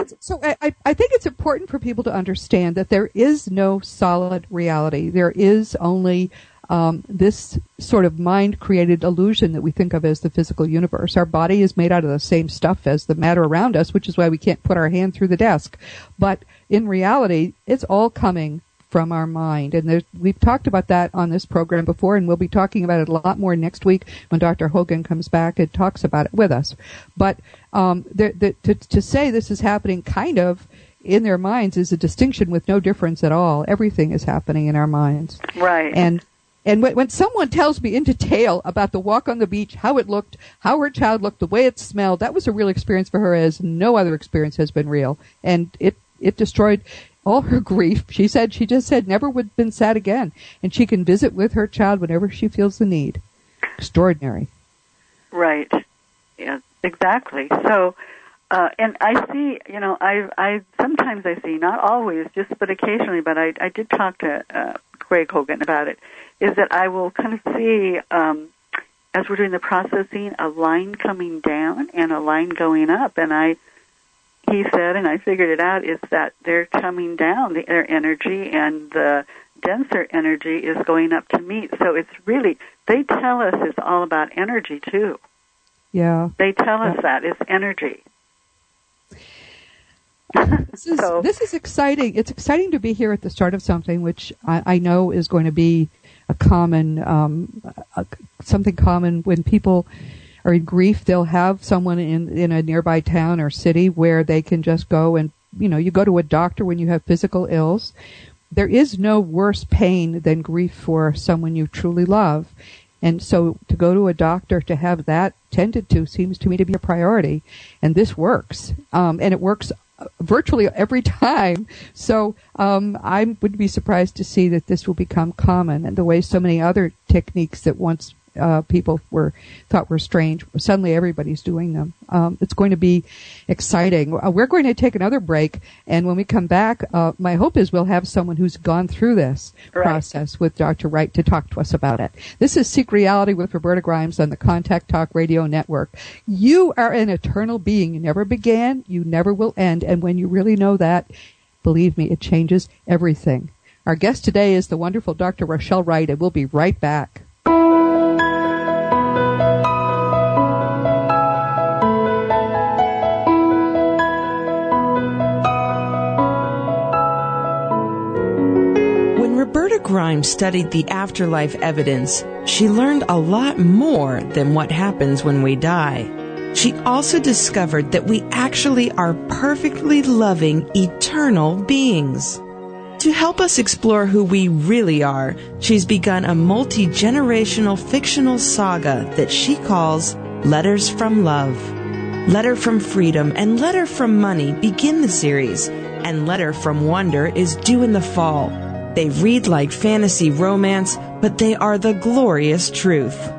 S6: is.
S5: So I, I- think it's important for people to understand that there is no solid reality. There is only um, this sort of mind-created illusion that we think of as the physical universe. Our body is made out of the same stuff as the matter around us, which is why we can't put our hand through the desk. But in reality, it's all coming from our mind. And we've talked about that on this program before, and we'll be talking about it a lot more next week when Dr. Hogan comes back and talks about it with us. But um, the, the, to, to say this is happening kind of in their minds is a distinction with no difference at all. Everything is happening in our minds.
S6: Right.
S5: And and when, when someone tells me in detail about the walk on the beach, how it looked, how her child looked, the way it smelled, that was a real experience for her as no other experience has been real. And it, it destroyed all her grief. She said she just said never would have been sad again, and she can visit with her child whenever she feels the need. Extraordinary.
S6: Right. Yeah, exactly. So, uh, and I see, you know, I, I sometimes I see, not always, just but occasionally, but I, I did talk to uh, Craig Hogan about it, is that I will kind of see, um, as we're doing the processing, a line coming down and a line going up, and I, he said, and I figured it out, is that they're coming down, the, their energy, and the denser energy is going up to meet. So it's really, they tell us it's all about energy too.
S5: Yeah.
S6: They tell us that it's energy.
S5: this is so, this is exciting. It's exciting to be here at the start of something which I, I know is going to be a common um, a, something common when people are in grief. They'll have someone in in a nearby town or city where they can just go and you know you go to a doctor when you have physical ills. There is no worse pain than grief for someone you truly love. And so to go to a doctor to have that tended to seems to me to be a priority. And this works. Um, and it works virtually every time. So um, I would be surprised to see that this will become common, and the way so many other techniques that once uh, people were thought were strange. Suddenly, everybody's doing them. Um, it's going to be exciting. Uh, we're going to take another break, and when we come back, uh, my hope is we'll have someone who's gone through this right. process with Dr. Wright to talk to us about it. This is Seek Reality with Roberta Grimes on the Contact Talk Radio Network. You are an eternal being. You never began. You never will end. And when you really know that, believe me, it changes everything. Our guest today is the wonderful Dr. Rochelle Wright, and we'll be right back.
S4: Grimes studied the afterlife evidence, she learned a lot more than what happens when we die. She also discovered that we actually are perfectly loving, eternal beings. To help us explore who we really are, she's begun a multi generational fictional saga that she calls Letters from Love. Letter from Freedom and Letter from Money begin the series, and Letter from Wonder is due in the fall. They read like fantasy romance, but they are the glorious truth.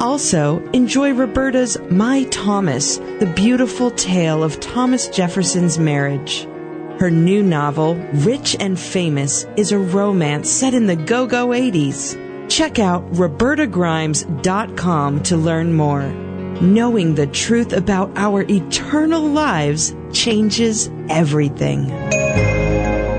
S4: Also, enjoy Roberta's My Thomas, the beautiful tale of Thomas Jefferson's marriage. Her new novel, Rich and Famous, is a romance set in the go go 80s. Check out RobertaGrimes.com to learn more. Knowing the truth about our eternal lives changes everything.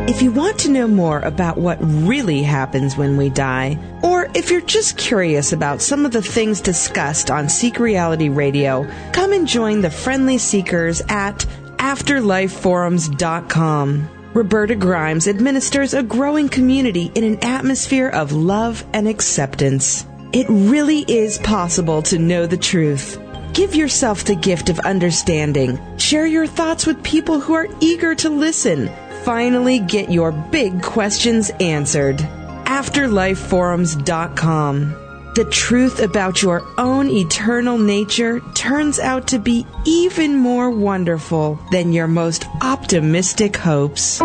S4: If you want to know more about what really happens when we die, or if you're just curious about some of the things discussed on Seek Reality Radio, come and join the friendly seekers at afterlifeforums.com. Roberta Grimes administers a growing community in an atmosphere of love and acceptance. It really is possible to know the truth. Give yourself the gift of understanding. Share your thoughts with people who are eager to listen finally get your big questions answered. AfterlifeForums.com. The truth about your own eternal nature turns out to be even more wonderful than your most optimistic hopes.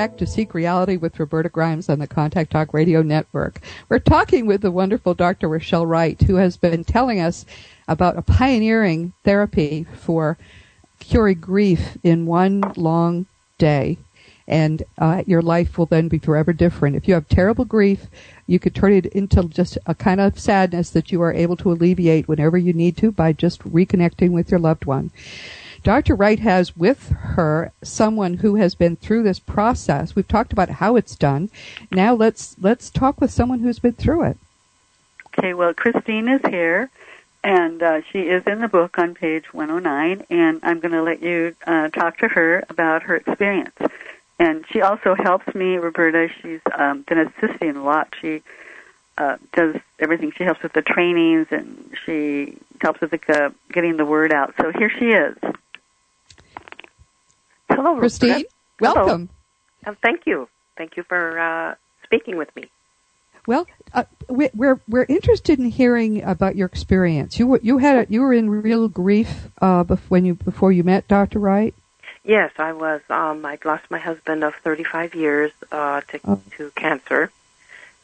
S5: Back to Seek Reality with Roberta Grimes on the Contact Talk Radio Network. We're talking with the wonderful Dr. Rochelle Wright, who has been telling us about a pioneering therapy for curing grief in one long day. And uh, your life will then be forever different. If you have terrible grief, you could turn it into just a kind of sadness that you are able to alleviate whenever you need to by just reconnecting with your loved one. Dr. Wright has with her someone who has been through this process. We've talked about how it's done. Now let's let's talk with someone who's been through it.
S6: Okay, well, Christine is here, and uh, she is in the book on page 109, and I'm going to let you uh, talk to her about her experience. And she also helps me, Roberta. She's um, been assisting a lot. She uh, does everything. She helps with the trainings, and she helps with the, uh, getting the word out. So here she is.
S3: Hello,
S5: Christine. Welcome.
S3: Uh, thank you. Thank you for uh, speaking with me.
S5: Well, uh, we- we're we're interested in hearing about your experience. You were you had a, you were in real grief uh, when you before you met Dr. Wright.
S3: Yes, I was. Um, I'd lost my husband of 35 years uh, to
S5: Oh.
S3: to cancer,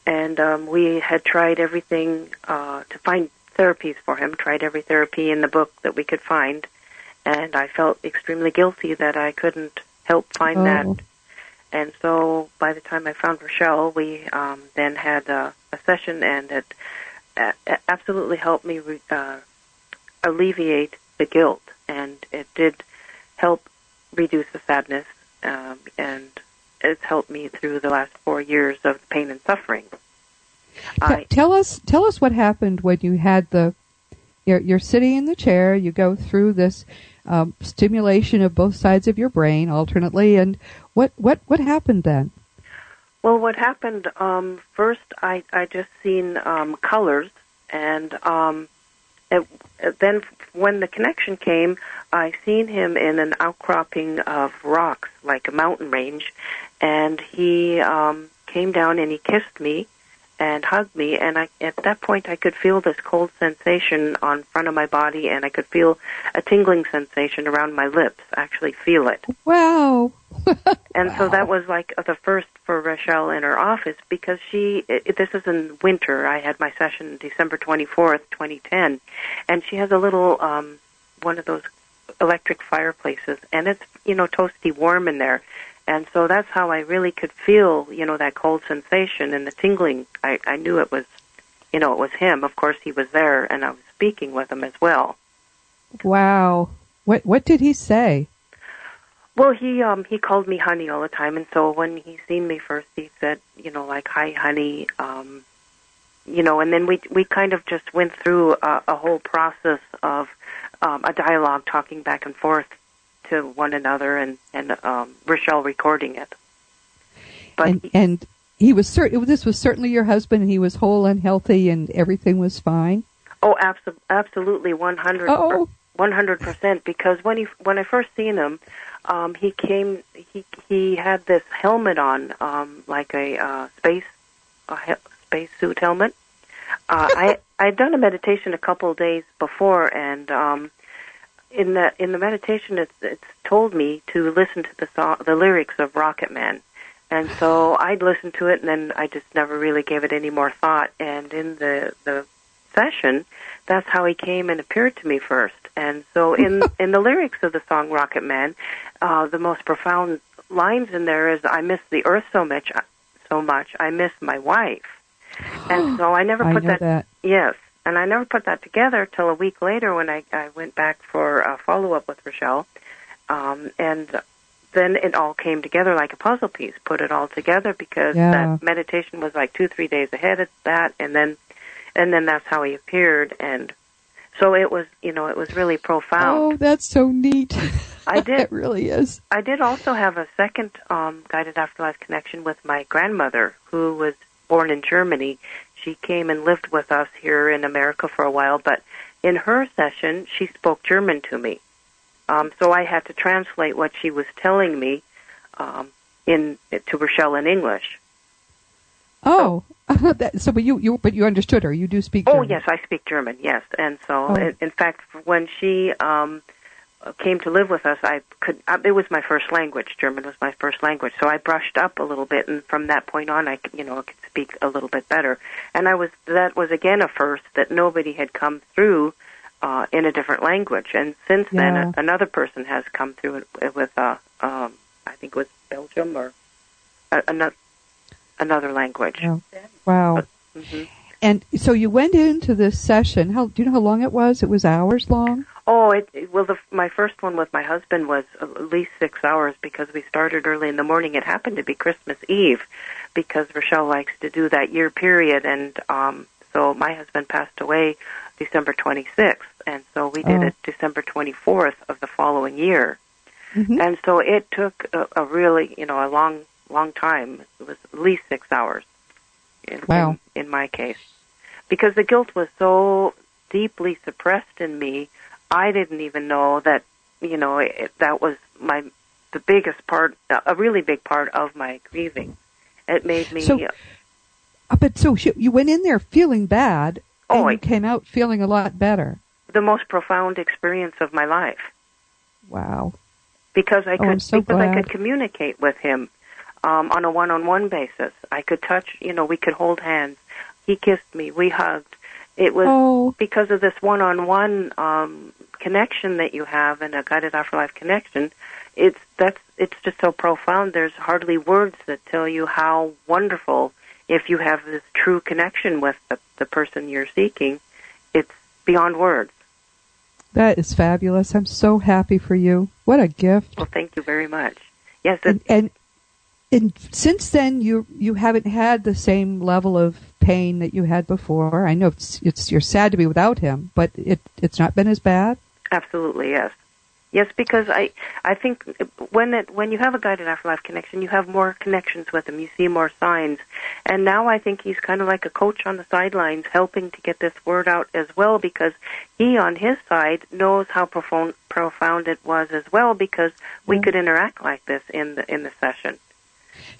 S3: and um, we had tried everything uh, to find therapies for him. Tried every therapy in the book that we could find, and I felt extremely guilty that I couldn't help find
S5: Oh.
S3: that. And so, by the time I found Rochelle, we um, then had a, a session, and it uh, absolutely helped me re- uh, alleviate the guilt, and it did help reduce the sadness, um, and it's helped me through the last four years of pain and suffering. I,
S5: tell us tell us what happened when you had the you're, you're sitting in the chair. You go through this um, stimulation of both sides of your brain alternately, and what what what happened then?
S3: well, what happened? Um, first, I I just seen um, colors, and um, it, then when the connection came, I seen him in an outcropping of rocks, like a mountain range, and he um, came down and he kissed me and hugged me and I at that point I could feel this cold sensation on front of my body and I could feel a tingling sensation around my lips actually feel it.
S5: Wow.
S3: and so that was like the first for Rochelle in her office because she it, this is in winter. I had my session December 24th 2010 and she has a little um one of those electric fireplaces and it's you know toasty warm in there and so that's how I really could feel, you know, that cold sensation and the tingling. I, I knew it was, you know, it was him. Of course, he was there, and I was speaking with him as well.
S5: Wow. What what did he say?
S3: Well, he um he called me honey all the time, and so when he seen me first, he said, you know, like hi, honey, um, you know, and then we we kind of just went through a, a whole process of um, a dialogue, talking back and forth to one another, and and um, Rochelle recording it. But
S5: and and he was certain this was certainly your husband and he was whole and healthy and everything was fine.
S3: Oh, abso- absolutely, one hundred,
S5: Oh.
S3: one hundred percent. Because when he when I first seen him, um, he came. He he had this helmet on, um, like a uh, space a he- space suit helmet. Uh, I I'd done a meditation a couple of days before, and um, in the in the meditation, it's it's told me to listen to the song, the lyrics of Rocket Man. And so I'd listen to it, and then I just never really gave it any more thought. And in the the session, that's how he came and appeared to me first. And so in in the lyrics of the song Rocket Man, uh, the most profound lines in there is I miss the earth so much so much. I miss my wife. And so I never
S5: I
S3: put
S5: know
S3: that,
S5: that.
S3: yes. And I never put that together till a week later when I, I went back for a follow up with Rochelle. Um, and then it all came together like a puzzle piece. Put it all together because
S5: Yeah.
S3: that meditation was like two, three days ahead of that, and then, and then that's how he appeared, and so it was, you know, it was really profound.
S5: Oh, that's so neat.
S3: I did.
S5: it really is.
S3: I did also have a second um, guided afterlife connection with my grandmother, who was born in Germany. She came and lived with us here in America for a while, but in her session, she spoke German to me. Um, so I had to translate what she was telling me um, in to Rochelle in English.
S5: Oh, that, so but you you but you understood her. You do speak.
S3: Oh
S5: German.
S3: yes, I speak German. Yes, and so
S5: Oh.
S3: in, in fact, when she um, came to live with us, I could. Uh, it was my first language. German was my first language, so I brushed up a little bit, and from that point on, I you know I could speak a little bit better. And I was that was again a first that nobody had come through uh, in a different language. And since
S5: Yeah.
S3: then, a, another person has come through it with uh, um, I think it was Belgium or another another language.
S5: Wow. Wow.
S3: hmm
S5: And so you went into this session. How do you know how long it was? It was hours long.
S3: Oh, it, it well, the, my first one with my husband was at least six hours because we started early in the morning. It happened to be Christmas Eve because Rochelle likes to do that year period, and um, so my husband passed away December 26th, and so we did
S5: Oh.
S3: it December 24th of the following year,
S5: Mhm.
S3: and so it took a, a really, you know, a long, long time. It was at least six hours. In,
S5: Wow.
S3: In, in my case, because the guilt was so deeply suppressed in me, I didn't even know that, you know, it, that was my the biggest part, a really big part of my grieving. It made me.
S5: So- Uh, But so you went in there feeling bad, and
S3: Oh,
S5: you
S3: I-
S5: came out feeling a lot better.
S3: The most profound experience of my life
S5: Wow.
S3: because I
S5: Oh,
S3: could
S5: I'm so
S3: because I could communicate with him um, on a one-on-one basis. I could touch, you know, we could hold hands. He kissed me. We hugged. It was
S5: Oh,
S3: because of this one-on-one um, connection that you have and a guided afterlife connection. It's that's it's just so profound. There's hardly words that tell you how wonderful if you have this true connection with the, the person you're seeking. It's beyond words.
S5: that is fabulous. I'm so happy for you. What a gift.
S3: Well, thank you very much. Yes,
S5: And, and and since then you you haven't had the same level of pain that you had before. I know it's, it's you're sad to be without him, but it it's not been as bad.
S3: Absolutely, yes. Yes, because I I think when it when you have a guided afterlife connection, you have more connections with him. You see more signs, and now I think he's kind of like a coach on the sidelines, helping to get this word out as well. Because he, on his side, knows how profound profound it was as well. Because we
S5: Yeah.
S3: could interact like this in the in the session.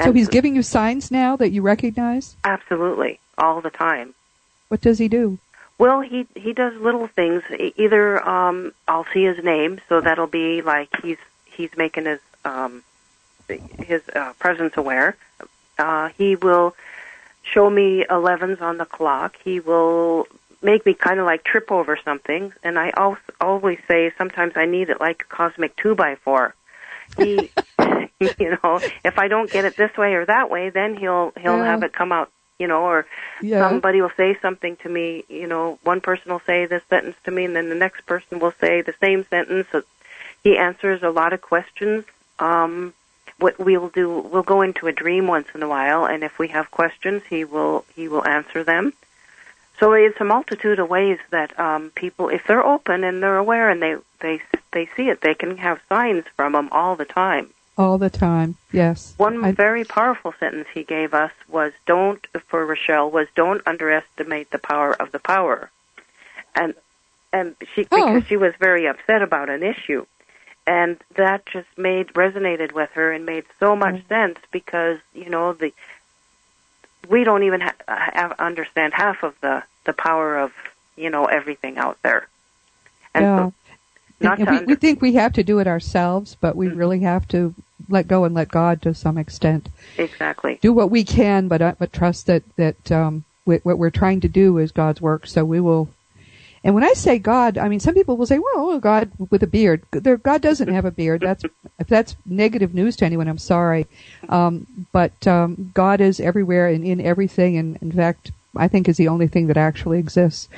S5: So
S3: And
S5: he's giving you signs now that you recognize.
S3: absolutely all the time.
S5: What does he do?
S3: Well, he he does little things. Either um, I'll see his name, so that'll be like he's he's making his um, his uh, presence aware. Uh, he will show me 11s on the clock. He will make me kind of like trip over something, and I al- always say sometimes I need it like a cosmic two by four. He, you know, if I don't get it this way or that way, then he'll he'll
S5: Yeah.
S3: have it come out, you know, or
S5: Yeah.
S3: somebody will say something to me, you know, one person will say this sentence to me and then the next person will say the same sentence. So he answers a lot of questions. Um what we'll do we'll go into a dream once in a while and if we have questions he will he will answer them. So it's a multitude of ways that um people if they're open and they're aware and they they they see it they can have signs from him all the time.
S5: All the time. Yes.
S3: One
S5: I-
S3: very powerful sentence he gave us was don't for Rochelle was don't underestimate the power of the power. And and she
S5: Oh.
S3: because she was very upset about an issue. And that just made resonated with her and made so much
S5: Mm.
S3: sense because, you know, the we don't even ha- have understand half of the the power of, you know, everything out there. And
S5: yeah.
S3: so not
S5: And we,
S3: under-
S5: we think we have to do it ourselves, but we
S3: Mhm.
S5: really have to let go and let God to some extent.
S3: exactly.
S5: Do what we can, but uh, but trust that that um, we, what we're trying to do is God's work. So we will. And when I say God, I mean some people will say, "Well, God with a beard." There, God doesn't have a beard. That's if that's negative news to anyone, I'm sorry. Um, but um, God is everywhere and in everything, and in fact, I think is the only thing that actually exists.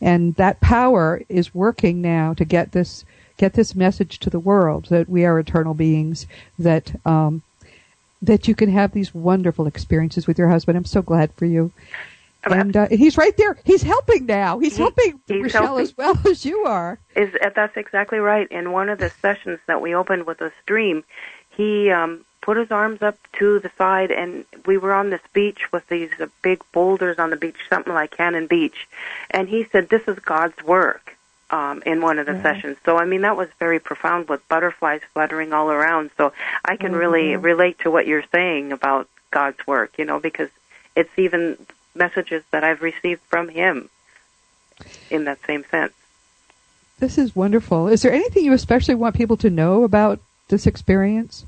S5: And that power is working now to get this get this message to the world that we are eternal beings. That um, that you can have these wonderful experiences with your husband. I'm so glad for you. And uh, he's right there. He's helping now. He's
S3: He-
S5: helping
S3: he's
S5: Rochelle
S3: helping.
S5: as well as you are.
S3: is uh, that's exactly right. In one of the sessions that we opened with a stream, he um, put his arms up to the side, and we were on this beach with these uh, big boulders on the beach, something like Cannon Beach, and he said, "This is God's work." Um, in one of the
S5: Yeah.
S3: sessions, so I mean that was very profound with butterflies fluttering all around. So I can
S5: Oh,
S3: really relate to what you're saying about God's work, you know, because it's even messages that I've received from Him in that same sense.
S5: This is wonderful. Is there anything you especially want people to know about this experience?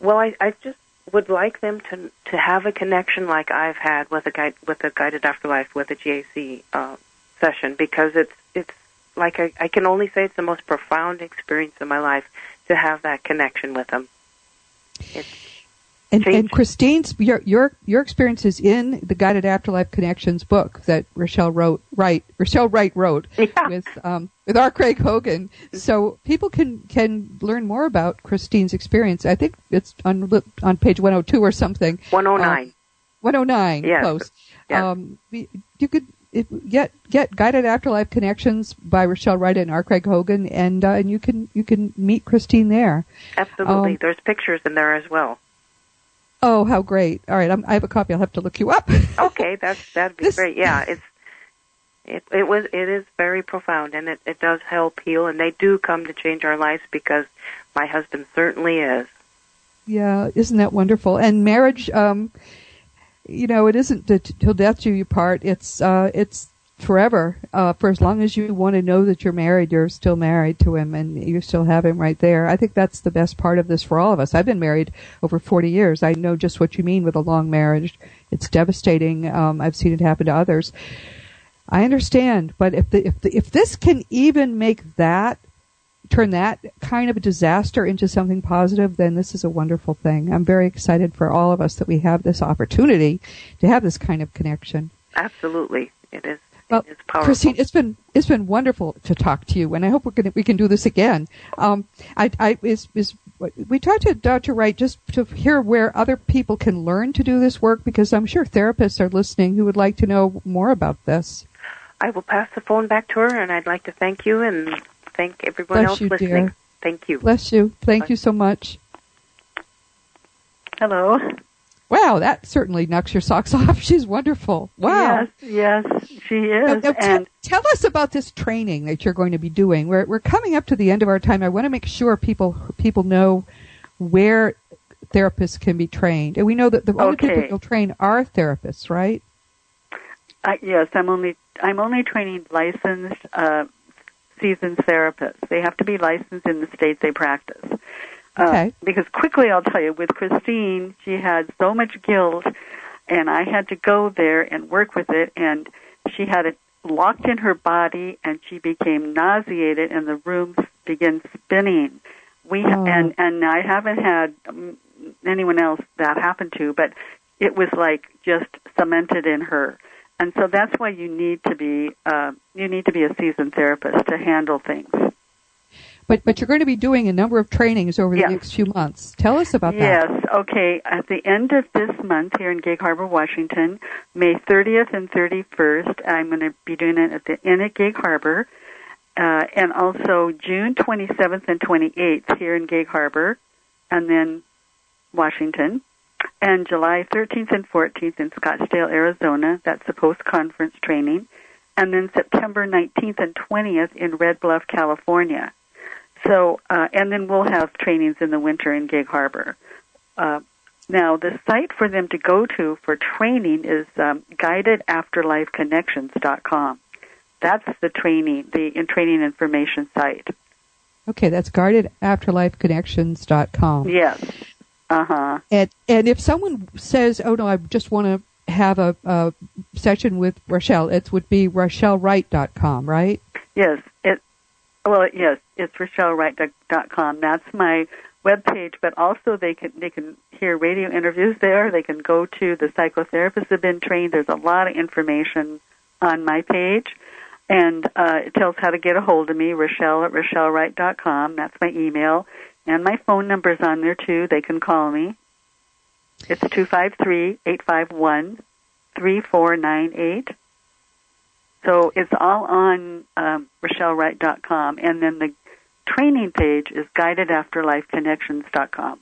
S3: Well, I, I just would like them to to have a connection like I've had with a guide with a guided afterlife with a GAC uh, session because it's it's like I, I can only say it's the most profound experience in my life to have that connection with them. It's
S5: And, and Christine's your your your experience is in the Guided Afterlife Connections book that Rochelle wrote. Right, Rochelle Wright wrote
S3: Yeah.
S5: with um, with R. Craig Hogan. So people can can learn more about Christine's experience. I think it's on on page one hundred two or something.
S3: 109.
S5: 109,
S3: Yes.
S5: close.
S3: Yes.
S5: Um, you could it, get get guided afterlife connections by Rochelle Wright and R. Craig Hogan, and uh, and you can you can meet Christine there.
S3: Absolutely.
S5: um,
S3: There's pictures in there as well.
S5: Oh, how great! All right, I'm, I have a copy. I'll have to look you up.
S3: Okay, that's that'd be
S5: This-
S3: great. Yeah, it's it it was it is very profound and it it does help heal and they do come to change our lives because my husband certainly is.
S5: yeah, isn't that wonderful? And marriage, um, you know, it isn't to, till death do you part. It's uh, it's forever. Uh, for as long as you want to know that you're married, you're still married to him, and you still have him right there. I think that's the best part of this for all of us. I've been married over 40 years. I know just what you mean with a long marriage. It's devastating. Um, I've seen it happen to others. I understand, but if the, if the, if this can even make that turn that kind of a disaster into something positive, then this is a wonderful thing. I'm very excited for all of us that we have this opportunity to have this kind of connection.
S3: Absolutely, it is.
S5: Well,
S3: it is powerful.
S5: Christine, it's been it's been wonderful to talk to you, and I hope we're gonna, we can do this again. Um, I, I is is we talked to Dr. Wright just to hear where other people can learn to do this work because I'm sure therapists are listening who would like to know more about this.
S3: I will pass the phone back to her, and I'd like to thank you and thank everyone
S5: Bless
S3: else
S5: you,
S3: listening.
S5: dear.
S3: Thank you.
S5: Bless you. Thank
S3: Bye.
S5: you so much.
S6: Hello.
S5: Wow, that certainly knocks your socks off. She's wonderful. Wow.
S6: Yes, yes, she is.
S5: now te-
S6: and
S5: tell us about this training that you're going to be doing. We're we're coming up to the end of our time. I want to make sure people people know where therapists can be trained, and we know that the only people
S6: Okay.
S5: you'll train are therapists, right?
S6: I, yes, I'm only I'm only training licensed uh, seasoned therapists. They have to be licensed in the state they practice. Uh, Because quickly, I'll tell you, with Christine, she had so much guilt, and I had to go there and work with it, and she had it locked in her body, and she became nauseated, and the room began spinning. We
S5: Oh.
S6: and and I haven't had um, anyone else that happened to, but it was like just cemented in her. And so that's why you need to be uh, you need to be a seasoned therapist to handle things.
S5: But but you're going to be doing a number of trainings over the
S6: Yes.
S5: next few months. Tell us about
S6: yes,
S5: that. Yes.
S6: Okay. At the end of this month here in Gig Harbor, Washington, May 30th and 31st, I'm going to be doing it at the Inn at Gig Harbor, uh, and also June 27th and 28th here in Gig Harbor, and then Washington, and July 13th and 14th in Scottsdale, Arizona. That's the post-conference training, and then September 19th and 20th in Red Bluff, California. So, uh, and then we'll have trainings in the winter in Gig Harbor. Uh, now, the site for them to go to for training is um, guidedafterlifeconnections.com. That's the training, the in training information site.
S5: Okay, that's guidedafterlifeconnections.com.
S6: Yes. Uh huh.
S5: And and if someone says, "Oh no, I just want to have a, a session with Rochelle," it would be RochelleWright.com, right?
S6: Yes. It. Well, yes. It's RochelleWright.com. That's my webpage. But also, they can they can hear radio interviews there. They can go to the psychotherapists have been trained. There's a lot of information on my page. And uh, it tells how to get a hold of me, Rochelle at RochelleWright.com. That's my email. And my phone number's on there too. They can call me. It's two five three eight five one three four nine eight. So it's all on um, RochelleWright.com. And then the training page is guidedafterlifeconnections.com.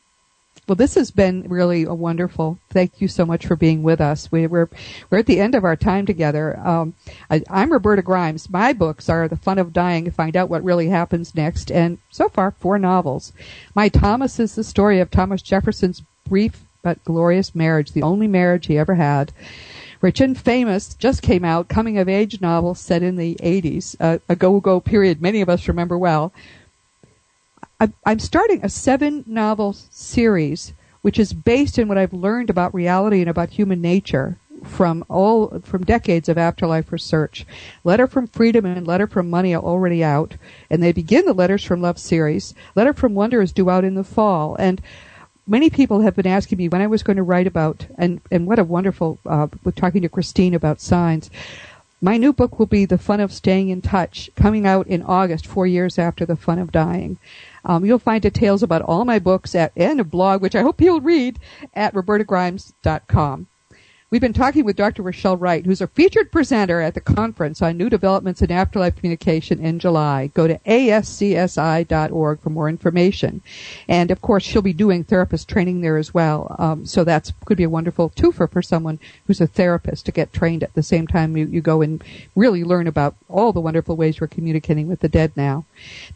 S5: Well, this has been really a wonderful. Thank you so much for being with us. We, we're we're at the end of our time together. Um, I, I'm Roberta Grimes. My books are The Fun of Dying to find out what really happens next, and so far four novels. My Thomas is the story of Thomas Jefferson's brief but glorious marriage, the only marriage he ever had. Rich and Famous just came out, coming of age novel set in the 80s, uh, a go go period many of us remember well. I'm, I'm starting a seven novel series, which is based in what I've learned about reality and about human nature from all from decades of afterlife research. Letter from Freedom and Letter from Money are already out, and they begin the Letters from Love series. Letter from Wonder is due out in the fall, and many people have been asking me when I was going to write about, and and what a wonderful uh, with talking to Christine about signs. My new book will be The Fun of Staying in Touch, coming out in August, four years after The Fun of Dying. Um, you'll find details about all my books at, and a blog, which I hope you'll read, at robertagrimes.com. We've been talking with Dr. Rochelle Wright, who's a featured presenter at the conference on new developments in afterlife communication in July. Go to ascsi.org for more information. And of course, she'll be doing therapist training there as well. Um, so that's could be a wonderful twofer for someone who's a therapist to get trained at the same time you, you go and really learn about all the wonderful ways we're communicating with the dead now.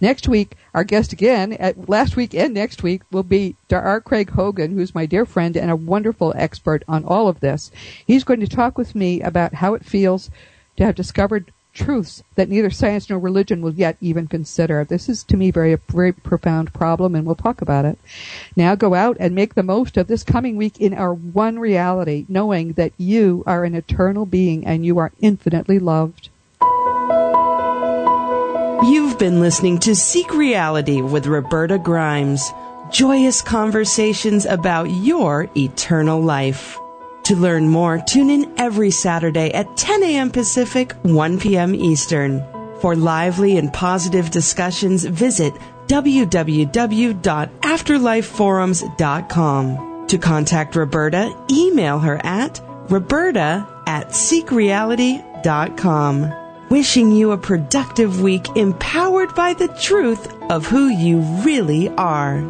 S5: Next week, our guest again, at last week and next week, will be Dr. Craig Hogan, who's my dear friend and a wonderful expert on all of this. He's going to talk with me about how it feels to have discovered truths that neither science nor religion will yet even consider. This is to me very a very profound problem and we'll talk about it. Now go out and make the most of this coming week in our one reality, knowing that you are an eternal being and you are infinitely loved.
S4: You've been listening to Seek Reality with Roberta Grimes. Joyous conversations about your eternal life. To learn more, tune in every Saturday at 10 a.m. Pacific, 1 p.m. Eastern. For lively and positive discussions, visit www.afterlifeforums.com. To contact Roberta, email her at roberta at seekreality.com. Wishing you a productive week empowered by the truth of who you really are.